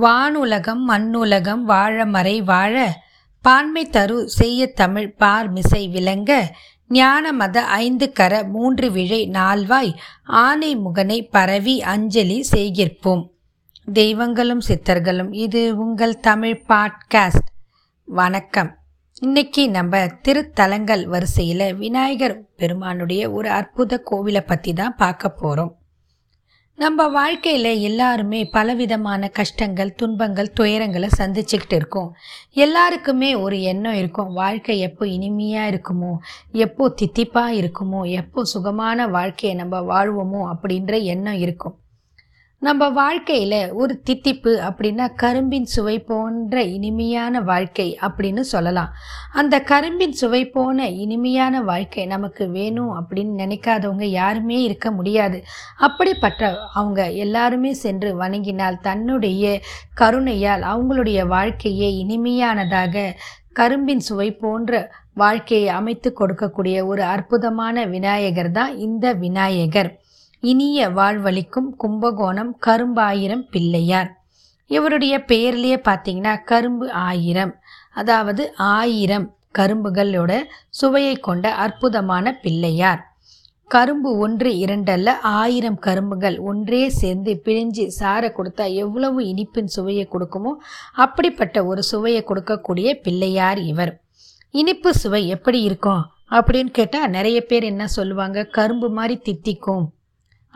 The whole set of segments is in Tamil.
வானுலகம் மண்ணுலகம் வாழமறை வாழ பான்மை தரு செய்ய தமிழ் பார் மிசை விளங்க ஞான மத ஐந்து கர மூன்று விழை நால்வாய் ஆனை முகனை பரவி அஞ்சலி செய்கிற்போம். தெய்வங்களும் சித்தர்களும் இது உங்கள் தமிழ் பாட்காஸ்ட். வணக்கம். இன்னைக்கு நம்ம திருத்தலங்கள் வரிசையில் விநாயகர் பெருமானுடைய ஒரு அற்புத கோவிலை பற்றி தான் பார்க்க போகிறோம் நம்ம வாழ்க்கையில் எல்லாருமே பலவிதமான கஷ்டங்கள் துன்பங்கள் துயரங்களை சந்திச்சுக்கிட்டு இருக்கோம். எல்லாருக்குமே ஒரு எண்ணம் இருக்கும். வாழ்க்கை எப்போ இனிமையாக இருக்குமோ எப்போ தித்திப்பாக இருக்குமோ எப்போ சுகமான வாழ்க்கையை நம்ம வாழ்வோமோ அப்படின்ற எண்ணம் இருக்கும். நம்ம வாழ்க்கையில் ஒரு தித்திப்பு அப்படின்னா கரும்பின் சுவை போன்ற இனிமையான வாழ்க்கை அப்படின்னு சொல்லலாம். அந்த கரும்பின் சுவை போன இனிமையான வாழ்க்கை நமக்கு வேணும் அப்படின்னு நினைக்காதவங்க யாருமே இருக்க முடியாது. அப்படிப்பட்ட அவங்க எல்லாருமே சென்று வணங்கினால் தன்னுடைய கருணையால் அவங்களுடைய வாழ்க்கையே இனிமையானதாக கரும்பின் சுவை போன்ற வாழ்க்கையை அமைத்து கொடுக்கக்கூடிய ஒரு அற்புதமான விநாயகர் தான் இந்த விநாயகர். இனிய வாழ்வழிக்கும் கும்பகோணம் கரும்பாயிரம் பிள்ளையார். இவருடைய பெயர்லேயே பார்த்தீங்கன்னா கரும்பு ஆயிரம். அதாவது ஆயிரம் கரும்புகளோட சுவையை கொண்ட அற்புதமான பிள்ளையார். கரும்பு ஒன்று இரண்டல்ல ஆயிரம் கரும்புகள் ஒன்றே சேர்ந்து பிழிஞ்சு சார கொடுத்தா எவ்வளவு இனிப்பின் சுவையை கொடுக்குமோ அப்படிப்பட்ட ஒரு சுவையை கொடுக்கக்கூடிய பிள்ளையார் இவர். இனிப்பு சுவை எப்படி இருக்கும் அப்படின்னு கேட்டால் நிறைய பேர் என்ன சொல்லுவாங்க? கரும்பு மாதிரி தித்திக்கும்.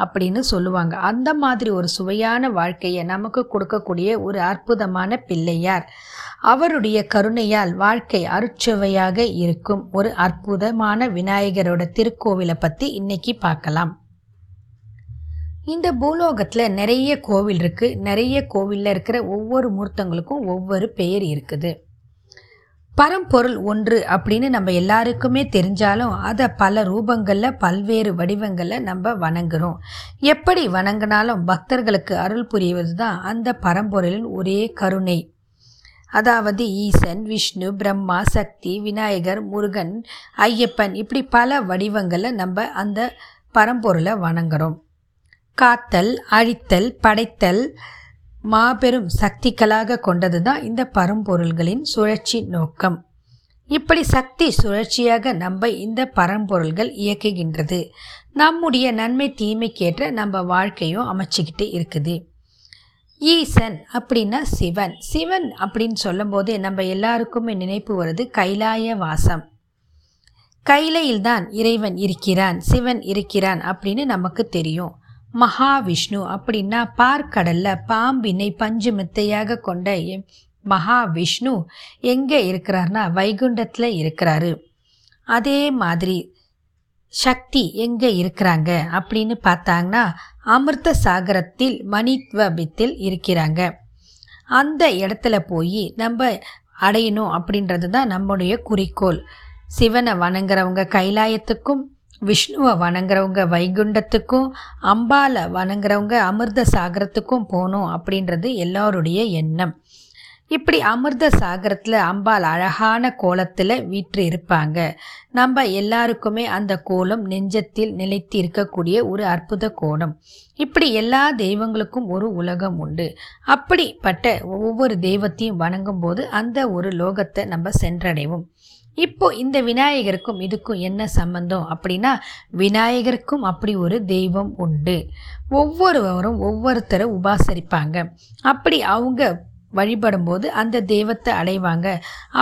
அப்படின்னு சொல்லுவாங்க. அந்த மாதிரி ஒரு சுவையான வாழ்க்கையை நமக்கு கொடுக்கக்கூடிய ஒரு அற்புதமான பிள்ளையார். அவருடைய கருணையால் வாழ்க்கை அருச்சுவையாக இருக்கும் ஒரு அற்புதமான விநாயகரோட திருக்கோவிலை பற்றி இன்னைக்கு பார்க்கலாம். இந்த பூலோகத்தில் நிறைய கோவில் இருக்குது நிறைய கோவிலில் இருக்கிற ஒவ்வொரு மூர்த்தங்களுக்கும் ஒவ்வொரு பெயர் இருக்குது. பரம்பொருள் ஒன்று அப்படின்னு நம்ம எல்லாருக்குமே தெரிஞ்சாலும் அதை பல ரூபங்களில் பல்வேறு வடிவங்களில் நம்ம வணங்குறோம். எப்படி வணங்கினாலும் பக்தர்களுக்கு அருள் புரிவது தான் அந்த பரம்பொருளின் ஒரே கருணை. அதாவது ஈசன் விஷ்ணு பிரம்மா சக்தி விநாயகர் முருகன் ஐயப்பன் இப்படி பல வடிவங்களில் நம்ம அந்த பரம்பொருளை வணங்குறோம். காத்தல் அழித்தல் படைத்தல் மாபெரும் சக்திகளாக கொண்டது தான் இந்த பரம்பொருள்களின் சுழற்சி நோக்கம். இப்படி சக்தி சுழற்சியாக நம்ம இந்த பரம்பொருள்கள் இயக்குகின்றது. நம்முடைய நன்மை தீமைக்கேற்ற நம்ம வாழ்க்கையும் அமைச்சிக்கிட்டு இருக்குது. ஈசன் அப்படின்னா சிவன். சிவன் அப்படின்னு சொல்லும்போது நம்ம எல்லாருக்குமே நினைப்பு வருது கைலாய வாசம். கைலையில்தான் இறைவன் இருக்கிறான் சிவன் இருக்கிறான் அப்படின்னு நமக்கு தெரியும். மகாவிஷ்ணு அப்படின்னா பார்க்கடல்ல பாம்பினை பஞ்சுமித்தையாக கொண்ட மகாவிஷ்ணு எங்கே இருக்கிறார்னா வைகுண்டத்தில் இருக்கிறாரு. அதே மாதிரி சக்தி எங்கே இருக்கிறாங்க அப்படின்னு பார்த்தாங்கன்னா அமிர்த சாகரத்தில் மணித்வபித்தில் இருக்கிறாங்க. அந்த இடத்துல போய் நம்ம அடையணும் அப்படின்றது தான் நம்முடைய குறிக்கோள். சிவனை வணங்குறவங்க கைலாயத்துக்கும் விஷ்ணுவை வணங்குறவங்க வைகுண்டத்துக்கும் அம்பாலை வணங்குறவங்க அமிர்த சாகரத்துக்கும் போகணும் அப்படின்றது எல்லோருடைய எண்ணம். இப்படி அமிர்த சாகரத்தில் அம்பாள் அழகான கோலத்தில் வீற்று இருப்பாங்க. நம்ம எல்லாருக்குமே அந்த கோலம் நெஞ்சத்தில் நிலைத்து இருக்கக்கூடிய ஒரு அற்புத கோலம். இப்படி எல்லா தெய்வங்களுக்கும் ஒரு உலகம் உண்டு. அப்படிப்பட்ட ஒவ்வொரு தெய்வத்தையும் வணங்கும் போது அந்த ஒரு லோகத்தை நம்ம சென்றடைவோம். இப்போ இந்த விநாயகருக்கும் இதுக்கும் என்ன சம்பந்தம் அப்படின்னா விநாயகருக்கும் அப்படி ஒரு தெய்வம் உண்டு. ஒவ்வொருவரும் ஒவ்வொருத்தரை உபாசரிப்பாங்க. அப்படி அவங்க வழிபடும்போது அந்த தெய்வத்தை அடைவாங்க.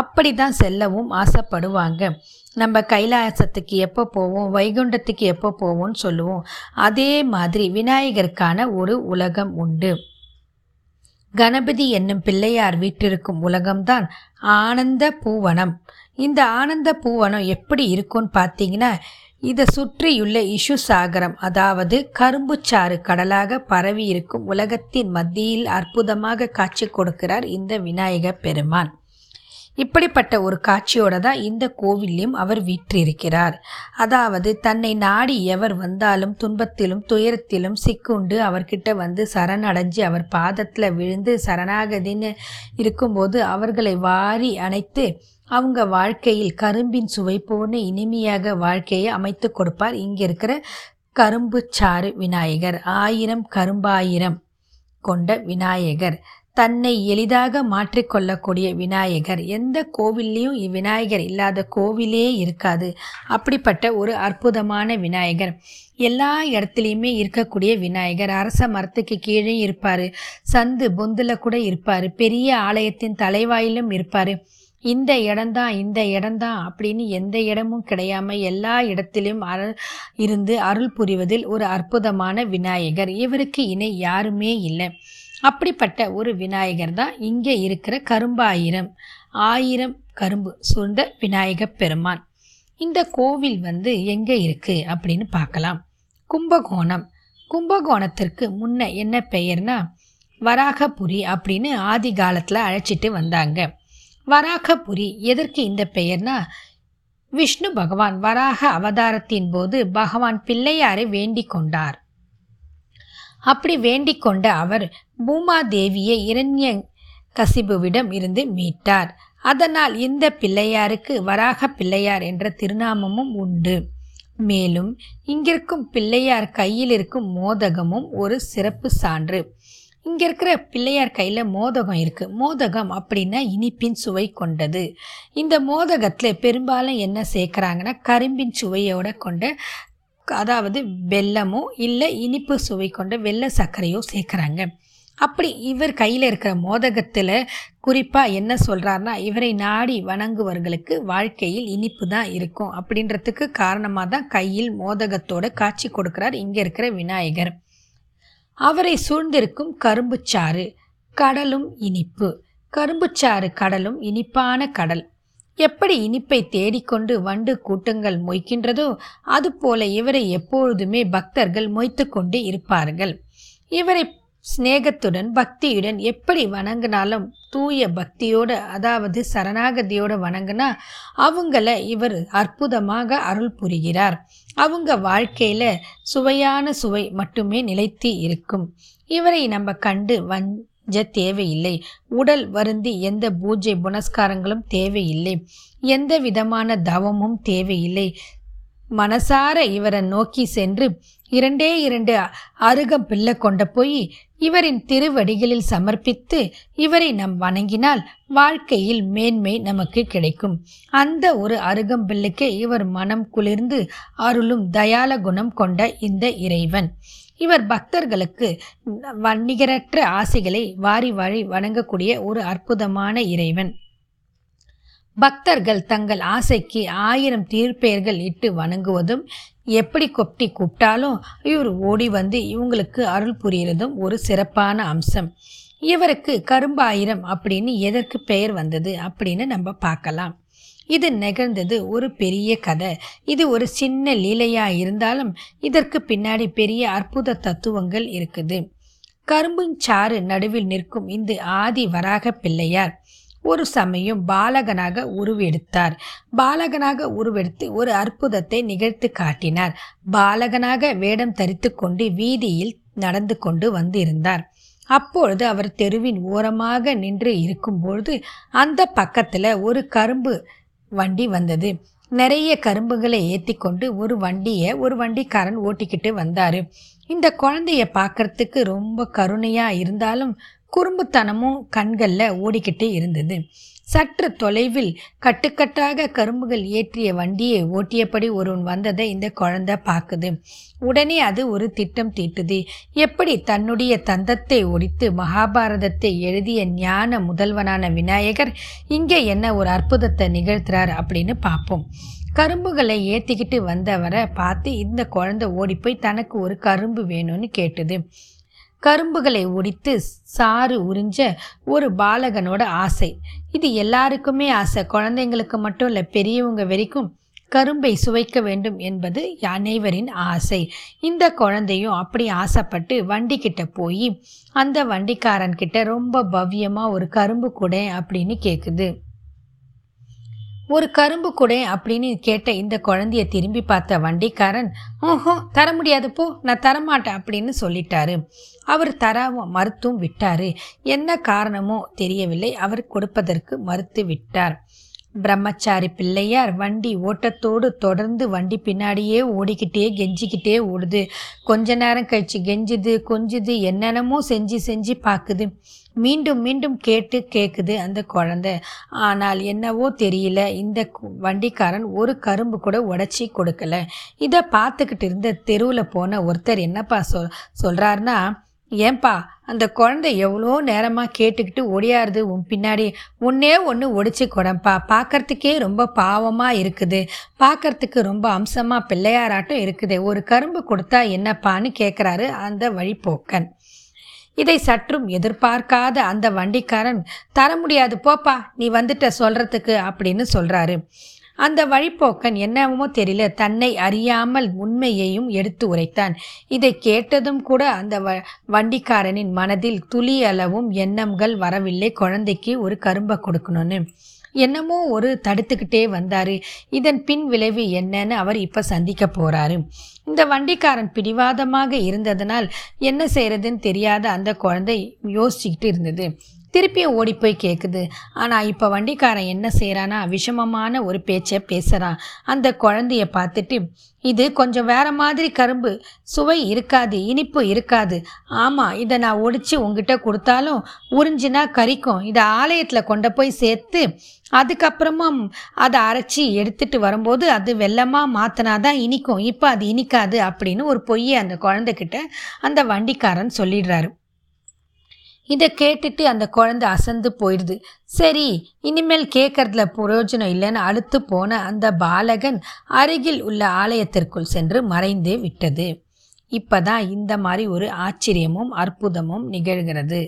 அப்படி தான் செல்லவும் ஆசைப்படுவாங்க. நம்ம கைலாசத்துக்கு எப்போ போவோம் வைகுண்டத்துக்கு எப்போ போவோம்னு சொல்லுவோம். அதே மாதிரி விநாயகருக்கான ஒரு உலகம் உண்டு. கணபதி என்னும் பிள்ளையார் வீட்டிருக்கும் உலகம்தான் ஆனந்த பூவனம். இந்த ஆனந்த பூவனம் எப்படி இருக்கும்னு பார்த்தீங்கன்னா இதை சுற்றியுள்ள இஷு சாகரம் அதாவது கரும்புச்சாறு கடலாக பரவி இருக்கும் உலகத்தின் மத்தியில் அற்புதமாக காட்சி கொடுக்கிறார் இந்த விநாயக பெருமான். இப்படிப்பட்ட ஒரு காட்சியோட தான் இந்த கோவிலையும் அவர் வீற்றிருக்கிறார். அதாவது தன்னை நாடி எவர் வந்தாலும் துன்பத்திலும் துயரத்திலும் சிக்குண்டு அவர்கிட்ட வந்து சரணடைஞ்சு அவர் பாதத்தில் விழுந்து சரணாகதின்னு இருக்கும்போது அவர்களை வாரி அணைத்து அவங்க வாழ்க்கையில் கரும்பின் சுவை போன இனிமையாக வாழ்க்கையை அமைத்து கொடுப்பார். இங்கே இருக்கிற கரும்பு சாறு விநாயகர் ஆயிரம் கரும்பாயிரம் கொண்ட விநாயகர் தன்னை எளிதாக மாற்றிக்கொள்ளக்கூடிய விநாயகர். எந்த கோவில்லையும் விநாயகர் இல்லாத கோவிலே இருக்காது. அப்படிப்பட்ட ஒரு அற்புதமான விநாயகர். எல்லா இடத்துலையுமே இருக்கக்கூடிய விநாயகர். அரச மரத்துக்கு கீழே இருப்பார். சந்து பொந்தில் கூட இருப்பார். பெரிய ஆலயத்தின் தலைவாயிலும் இருப்பார். இந்த இடம்தான் இந்த இடம்தான் அப்படின்னு எந்த இடமும் கிடையாம எல்லா இடத்திலும் அரு இருந்து அருள் புரிவதில் ஒரு அற்புதமான விநாயகர். இவருக்கு இணை யாருமே இல்லை. அப்படிப்பட்ட ஒரு விநாயகர் தான் இங்கே இருக்கிற கரும்பாயிரம். ஆயிரம் கரும்பு சூழ்ந்த விநாயகப் பெருமான். இந்த கோவில் வந்து எங்கே இருக்குது அப்படின்னு பார்க்கலாம். கும்பகோணம். கும்பகோணத்திற்கு முன்ன என்ன பெயர்னா வராகபுரி அப்படின்னு ஆதி காலத்தில் அழைச்சிட்டு வந்தாங்க. வராகபுரி எதற்கு இந்த பெயர்னா விஷ்ணு பகவான் வராக அவதாரத்தின் போது பகவான் பிள்ளையாரை வேண்டிக் கொண்டார். அப்படி வேண்டிக் கொண்ட அவர் பூமாதேவியை இரண்ய கசிபுவிடம் இருந்து மீட்டார். அதனால் இந்த பிள்ளையாருக்கு வராக பிள்ளையார் என்ற திருநாமமும் உண்டு. மேலும் இங்கிருக்கும் பிள்ளையார் கையில் இருக்கும் மோதகமும் ஒரு சிறப்பு சான்று. இங்கே இருக்கிற பிள்ளையார் கையில் மோதகம் இருக்குது மோதகம் அப்படின்னா இனிப்பின் சுவை கொண்டது. இந்த மோதகத்தில் பெரும்பாலும் என்ன சேர்க்குறாங்கன்னா கரும்பின் சுவையோட கொண்ட அதாவது வெல்லமோ இல்லை இனிப்பு சுவை கொண்ட வெள்ள சர்க்கரையோ சேர்க்குறாங்க. அப்படி இவர் கையில் இருக்கிற மோதகத்தில் குறிப்பாக என்ன சொல்கிறாருன்னா இவரை நாடி வணங்குவர்களுக்கு வாழ்க்கையில் இனிப்பு தான் இருக்கும். அப்படின்றதுக்கு காரணமாக தான் கையில் மோதகத்தோட காட்சி கொடுக்குறார் இங்கே இருக்கிற விநாயகர். அவரை சூழ்ந்திருக்கும் கரும்புச்சாறு கடலும் இனிப்பு. கரும்புச்சாறு கடலும் இனிப்பான கடல். எப்படி இனிப்பை தேடிக்கொண்டு வண்டு கூட்டங்கள் மொய்க்கின்றதோ அதுபோல இவரை எப்பொழுதுமே பக்தர்கள் மொய்த்து கொண்டு இருப்பார்கள். இவரை சிநேகத்துடன் பக்தியுடன் எப்படி வணங்கினாலும் தூய பக்தியோடு அதாவது சரணாகதியோடு வணங்கினா அவங்கள இவர் அற்புதமாக அருள் புரிகிறார். அவங்க வாழ்க்கையில சுவையான சுவை மட்டுமே நிலைத்து இருக்கும். இவரை நம்ம கண்டு வஞ்ச தேவையில்லை. உடல் வருந்தி எந்த பூஜை புனஸ்காரங்களும் தேவையில்லை. எந்த விதமான தவமும் தேவையில்லை. மனசார இவரை நோக்கி சென்று இரண்டே இரண்டு அருகம் பிள்ளை கொண்ட போய் இவரின் திருவடிகளில் சமர்ப்பித்து இவரை நம் வணங்கினால் வாழ்க்கையில் மேன்மை நமக்கு கிடைக்கும். அந்த ஒரு அருகம்பிள்ளைக்கு இவர் மனம் குளிர்ந்து அருளும் தயால குணம் கொண்ட இந்த இறைவன். இவர் பக்தர்களுக்கு வன்னிகரற்ற ஆசைகளை வாரி வாரி வணங்கக்கூடிய ஒரு அற்புதமான இறைவன். பக்தர்கள் தங்கள் ஆசைக்கு ஆயிரம் தீர்ப்பெயர்கள் இட்டு வணங்குவதும் எப்படி கொப்டி கூப்பிட்டாலும் இவர் ஓடி வந்து இவங்களுக்கு அருள் புரிகிறதும் ஒரு சிறப்பான அம்சம். இவருக்கு கரும்பாயிரம் அப்படின்னு எதற்கு பெயர் வந்தது அப்படின்னு நம்ம பார்க்கலாம். இது நிகழ்ந்தது ஒரு பெரிய கதை. இது ஒரு சின்ன லீலையா இருந்தாலும் இதற்கு பின்னாடி பெரிய அற்புத தத்துவங்கள் இருக்குது. கரும்புஞ்சாறு நடுவில் நிற்கும் இந்த ஆதி வராக பிள்ளையார். ஒரு சமயம் பாலகனாக உருவெடுத்தார். பாலகனாக உருவெடுத்து ஒரு அற்புதத்தை நிகழ்த்து காட்டினார். பாலகனாக வேடம் தரித்து கொண்டு வீதியில் நடந்து கொண்டு வந்திருந்தார். அப்பொழுது அவர் தெருவின் ஓரமாக நின்று இருக்கும்பொழுது அந்த பக்கத்தில் ஒரு கரும்பு வண்டி வந்தது. நிறைய கரும்புகளை ஏற்றி கொண்டு ஒரு வண்டியை ஒரு வண்டிக்காரன் ஓட்டிக்கிட்டு வந்தார். இந்த குழந்தைய பார்க்கறதுக்கு ரொம்ப கருணையாக இருந்தாலும் குறும்புத்தனமும் கண்களில் ஓடிக்கிட்டு இருந்தது. சற்று தொலைவில் கட்டுக்கட்டாக கரும்புகள் ஏற்றிய வண்டியை ஓட்டியபடி ஒருவன் வந்ததை இந்த குழந்தை பார்க்குது. உடனே அது ஒரு திட்டம் தீட்டுது. எப்படி தன்னுடைய தந்தத்தை ஒடித்து மகாபாரதத்தை எழுதிய ஞான முதல்வனான விநாயகர் இங்கே என்ன ஒரு அற்புதத்தை நிகழ்த்துறார் அப்படின்னு பார்ப்போம். கரும்புகளை ஏற்றிக்கிட்டு வந்தவரை பார்த்து இந்த குழந்தை ஓடிப்போய் தனக்கு ஒரு கரும்பு வேணும்னு கேட்டுது. கரும்புகளை உடித்து சாறு உறிஞ்ச ஒரு பாலகனோட ஆசை. இது எல்லாருக்குமே ஆசை. குழந்தைங்களுக்கு மட்டும் இல்லை பெரியவங்க வரைக்கும் கரும்பை சுவைக்க வேண்டும் என்பது அனைவரின் ஆசை. இந்த குழந்தையும் அப்படி ஆசைப்பட்டு வண்டிக்கிட்ட போய் அந்த வண்டிக்காரன் கிட்ட ரொம்ப பவ்யமாக ஒரு கரும்பு கூட அப்படின்னு கேட்குது ஒரு கரும்பு கூட அப்படின்னு கேட்ட இந்த குழந்தைய திரும்பி பார்த்த வண்டிக்காரன் ஓஹோ தர முடியாது போ நான் தரமாட்டேன் அப்படின்னு சொல்லிட்டாரு. அவர் தர மறுத்தும் விட்டாரு. என்ன காரணமோ தெரியவில்லை. அவர் கொடுப்பதற்கு மறுத்து விட்டார். பிரம்மச்சாரி பிள்ளையார் வண்டி ஓட்டத்தோடு தொடர்ந்து வண்டி பின்னாடியே ஓடிக்கிட்டே கெஞ்சிக்கிட்டே ஓடுது. கொஞ்ச நேரம் கழிச்சு கெஞ்சுது கொஞ்சுது என்னென்னமோ செஞ்சு செஞ்சு பார்க்குது மீண்டும் மீண்டும் கேட்டு கேட்குது அந்த குழந்தை. ஆனால் என்னவோ தெரியல இந்த வண்டிக்காரன் ஒரு கரும்பு கூட உடச்சி கொடுக்கல. இதை பார்த்துக்கிட்டு இருந்த தெருவில் போன ஒருத்தர் என்னப்பா சொல் சொல்கிறாருன்னா ஏன்பா அந்த குழந்தை எவ்வளோ நேரமாக கேட்டுக்கிட்டு ஒடியாருது? உன் பின்னாடி உன்னே ஒன்று ஒடிச்சு கொடம்பா. பார்க்கறதுக்கே ரொம்ப பாவமாக இருக்குது. பார்க்கறதுக்கு ரொம்ப அம்சமாக பிள்ளையாராட்டம் இருக்குது. ஒரு கரும்பு கொடுத்தா என்னப்பான்னு கேட்குறாரு அந்த வழிபோக்கன் இதை சற்றும் எதிர்பார்க்காத அந்த வண்டிக்காரன் தர முடியாது போப்பா நீ வந்துட்ட சொல்றதுக்கு அப்படின்னு சொல்றாரு. அந்த வழிப்போக்கன் என்னவோ தெரியல தன்னை அறியாமல் உண்மையையும் எடுத்து உரைத்தான். இதை கேட்டதும் கூட அந்த வ வண்டிக்காரனின் மனதில் துளி அளவும் எண்ணங்கள் வரவில்லை குழந்தைக்கு ஒரு கரும்பை கொடுக்கணும்னு. என்னமோ ஒரு தடுத்துக்கிட்டே வந்தாரு. இதன் பின் விளைவு என்னன்னு அவர் இப்ப சந்திக்க போறாரு. இந்த வண்டிக்காரன் பிடிவாதமாக இருந்ததனால் என்ன செய்யறதுன்னு தெரியாத அந்த குழந்தை யோசிச்சுக்கிட்டு இருந்தது. திருப்பியும் ஓடி போய் கேட்குது ஆனால் இப்போ வண்டிக்காரன் என்ன செய்கிறான்னா விஷமமான ஒரு பேச்சை பேசுகிறான் அந்த குழந்தைய பார்த்துட்டு இது கொஞ்சம் வேற மாதிரி கரும்பு. சுவை இருக்காது இனிப்பு இருக்காது. ஆமாம் இதை நான் ஒடிச்சு உங்ககிட்ட கொடுத்தாலும் உறிஞ்சினா கறிக்கும் இதை ஆலயத்தில் கொண்டு போய் சேர்த்து அதுக்கப்புறமா அதை அரைச்சி எடுத்துட்டு வரும்போது அது வெள்ளமாக மாற்றினாதான் இனிக்கும். இப்போ அது இனிக்காது அப்படின்னு ஒரு பொய்யை அந்த குழந்தைகிட்ட அந்த வண்டிக்காரன் சொல்லிடுறாரு. இதை கேட்டுட்டு அந்த குழந்தை அசந்து போயிடுது. சரி இனிமேல் கேட்கறதுல பிரயோஜனம் இல்லைன்னு அழுத்து போன அந்த பாலகன் அருகில் உள்ள ஆலயத்திற்குள் சென்று மறைந்தே விட்டது. இப்பதான் இந்த மாதிரி ஒரு ஆச்சரியமும் அற்புதமும் நிகழ்கிறது.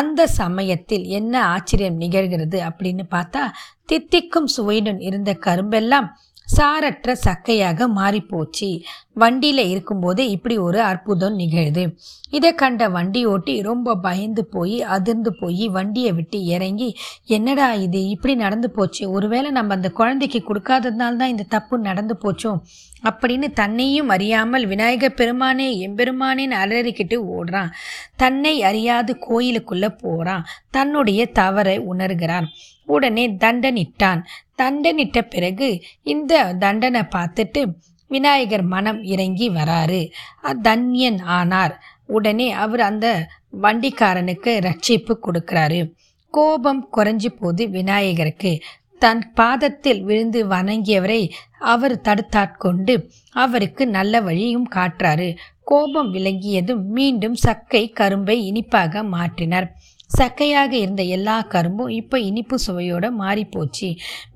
அந்த சமயத்தில் என்ன ஆச்சரியம் நிகழ்கிறது அப்படின்னு பார்த்தா தித்திக்கும் சுவையுடன் இருந்த கரும்பெல்லாம் சாரற்ற சக்கையாக மாறிப்போச்சு. வண்டியில் இருக்கும்போது இப்படி ஒரு அற்புதம் நிகழ்து. இதை கண்ட வண்டி ஓட்டி ரொம்ப பயந்து போய் அதிர்ந்து போய் வண்டியை விட்டு இறங்கி என்னடா இது? இப்படி நடந்து போச்சு. ஒருவேளை நம்ம அந்த குழந்தைக்கு கொடுக்காததுனால தான் இந்த தப்பு நடந்து போச்சோம் அப்படின்னு தன்னையும் அறியாமல் விநாயகர் பெருமானே எம்பெருமானேன்னு அலறிக்கிட்டு ஓடுறான். தன்னை அறியாது கோயிலுக்குள்ளே போகிறான் தன்னுடைய தவறை உணர்கிறான். உடனே தண்டனிட்டான். தண்டனிட்ட பிறகு இந்த தண்டனை பார்த்துட்டு விநாயகர் மனம் இறங்கி வராரு. தன்யன் ஆனார். உடனே அவர் அந்த வண்டிக்காரனுக்கு ரட்சிப்பு கொடுக்கிறாரு. கோபம் குறைஞ்சு போது விநாயகருக்கு தன் பாதத்தில் விழுந்து வணங்கியவரை அவர் தடுத்தாட்கொண்டு அவருக்கு நல்ல வழியும் காட்டுறாரு. கோபம் விளங்கியதும் மீண்டும் சக்கை கரும்பை இனிப்பாக மாற்றினார். சக்கையாக இருந்த எல்லா கரும்பும் இப்போ இனிப்பு சுவையோடு மாறிப்போச்சு.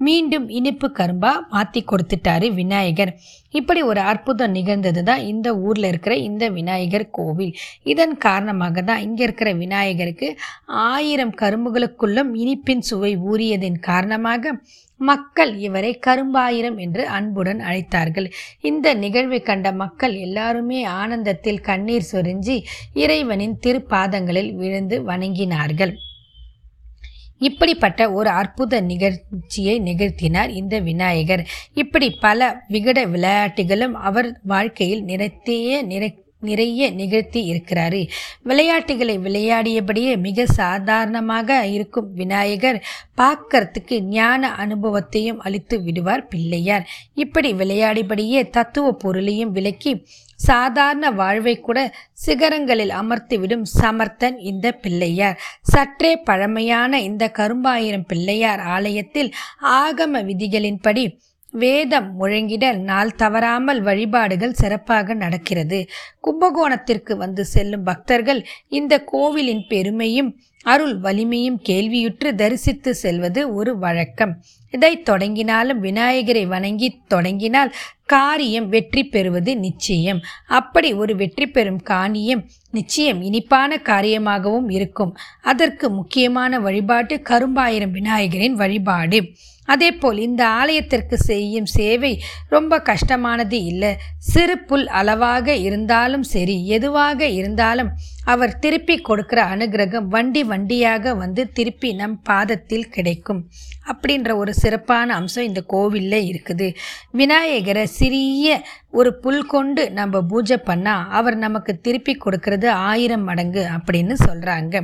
மீண்டும் இனிப்பு கரும்பாக மாற்றி கொடுத்துட்டாரு விநாயகர். இப்படி ஒரு அற்புதம் நிகழ்ந்தது தான் இந்த ஊரில் இருக்கிற இந்த விநாயகர் கோவில். இதன் காரணமாக தான் இங்கே இருக்கிற விநாயகருக்கு ஆயிரம் கரும்புகளுக்குள்ளும் இனிப்பின் சுவை ஊறியதின் காரணமாக மக்கள் இவரை கரும்பாயிரம் என்று அன்புடன் அழைத்தார்கள். இந்த நிகழ்வை கண்ட மக்கள் எல்லாருமே ஆனந்தத்தில் கண்ணீர் சொரிஞ்சி இறைவனின் திருப்பாதங்களில் விழுந்து வணங்கினார்கள். இப்படிப்பட்ட ஒரு அற்புத நிகழ்ச்சியை நிகழ்த்தினார் இந்த விநாயகர். இப்படி பல விகட விளையாட்டுகளும் அவர் வாழ்க்கையில் நிறைத்தே நிறை நிறைய நிகழ்த்தி இருக்கிறாரு. விளையாட்டுகளை விளையாடியபடியே மிக சாதாரணமாக இருக்கும் விநாயகர் பார்க்கறதுக்கு ஞான அனுபவத்தையும் அளித்து விடுவார் பிள்ளையார். இப்படி விளையாடிபடியே தத்துவ பொருளையும் விளக்கி சாதாரண வாழ்வை கூட சிகரங்களில் அமர்த்திவிடும் சமர்த்தன் இந்த பிள்ளையார். சற்றே பழமையான இந்த கரும்பாயிரம் பிள்ளையார் ஆலயத்தில் ஆகம விதிகளின்படி வேதம் முழங்கிட நாள் தவறாமல் வழிபாடுகள் சிறப்பாக நடக்கிறது. கும்பகோணத்திற்கு வந்து செல்லும் பக்தர்கள் இந்த கோவிலின் பெருமையும் அருள் வலிமையும் கேள்வியுற்று தரிசித்து செல்வது ஒரு வழக்கம். இதை தொடங்கினாலும் விநாயகரை வணங்கி தொடங்கினால் காரியம் வெற்றி பெறுவது நிச்சயம். அப்படி ஒரு வெற்றி பெறும் காணியம் நிச்சயம் இனிப்பான காரியமாகவும் இருக்கும். அதற்கு முக்கியமான வழிபாட்டு கரும்பாயிரம் விநாயகரின் வழிபாடு. அதேபோல் இந்த ஆலயத்திற்கு செய்யும் சேவை ரொம்ப கஷ்டமானது இல்லை. சிறு புல் அளவாக இருந்தாலும் சரி எதுவாக இருந்தாலும் அவர் திருப்பி கொடுக்கிற அனுகிரகம் வண்டி வண்டியாக வந்து திருப்பி நம் பாதத்தில் கிடைக்கும். அப்படின்ற ஒரு சிறப்பான அம்சம் இந்த கோவிலில் இருக்குது. விநாயகரை சிறிய ஒரு புல் கொண்டு நம்ம பூஜை பண்ணால் அவர் நமக்கு திருப்பி கொடுக்கறது ஆயிரம் மடங்கு அப்படின்னு சொல்கிறாங்க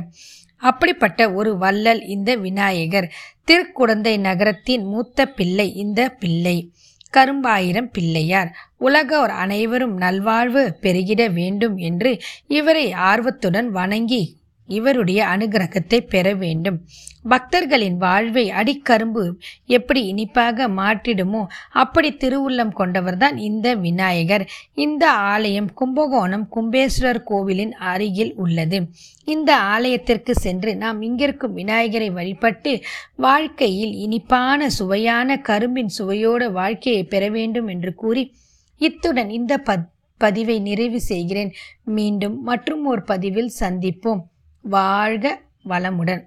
அப்படிப்பட்ட ஒரு வள்ளல் இந்த விநாயகர். திருக்குடந்தை நகரத்தின் மூத்த பிள்ளை இந்த பிள்ளை. கரும்பாயிரம் பிள்ளையார். உலகோர் அனைவரும் நல்வாழ்வு பெருகிட வேண்டும் என்று இவரை ஆர்வத்துடன் வணங்கி இவருடைய அனுகிரகத்தை பெற வேண்டும். பக்தர்களின் வாழ்வை அடிக்கரும்பு எப்படி இனிப்பாக மாற்றிடுமோ அப்படி திருவுள்ளம் கொண்டவர்தான் இந்த விநாயகர். இந்த ஆலயம் கும்பகோணம் கும்பேஸ்வரர் கோவிலின் அருகில் உள்ளது. இந்த ஆலயத்திற்கு சென்று நாம் இங்கிருக்கும் விநாயகரை வழிபட்டு வாழ்க்கையில் இனிப்பான சுவையான கரும்பின் சுவையோட வாழ்க்கையை பெற வேண்டும் என்று கூறி இத்துடன் இந்த பத் பதிவை நிறைவு செய்கிறேன். மீண்டும் மற்றும் ஒரு பதிவில் சந்திப்போம். வாழ்க வளமுடன்.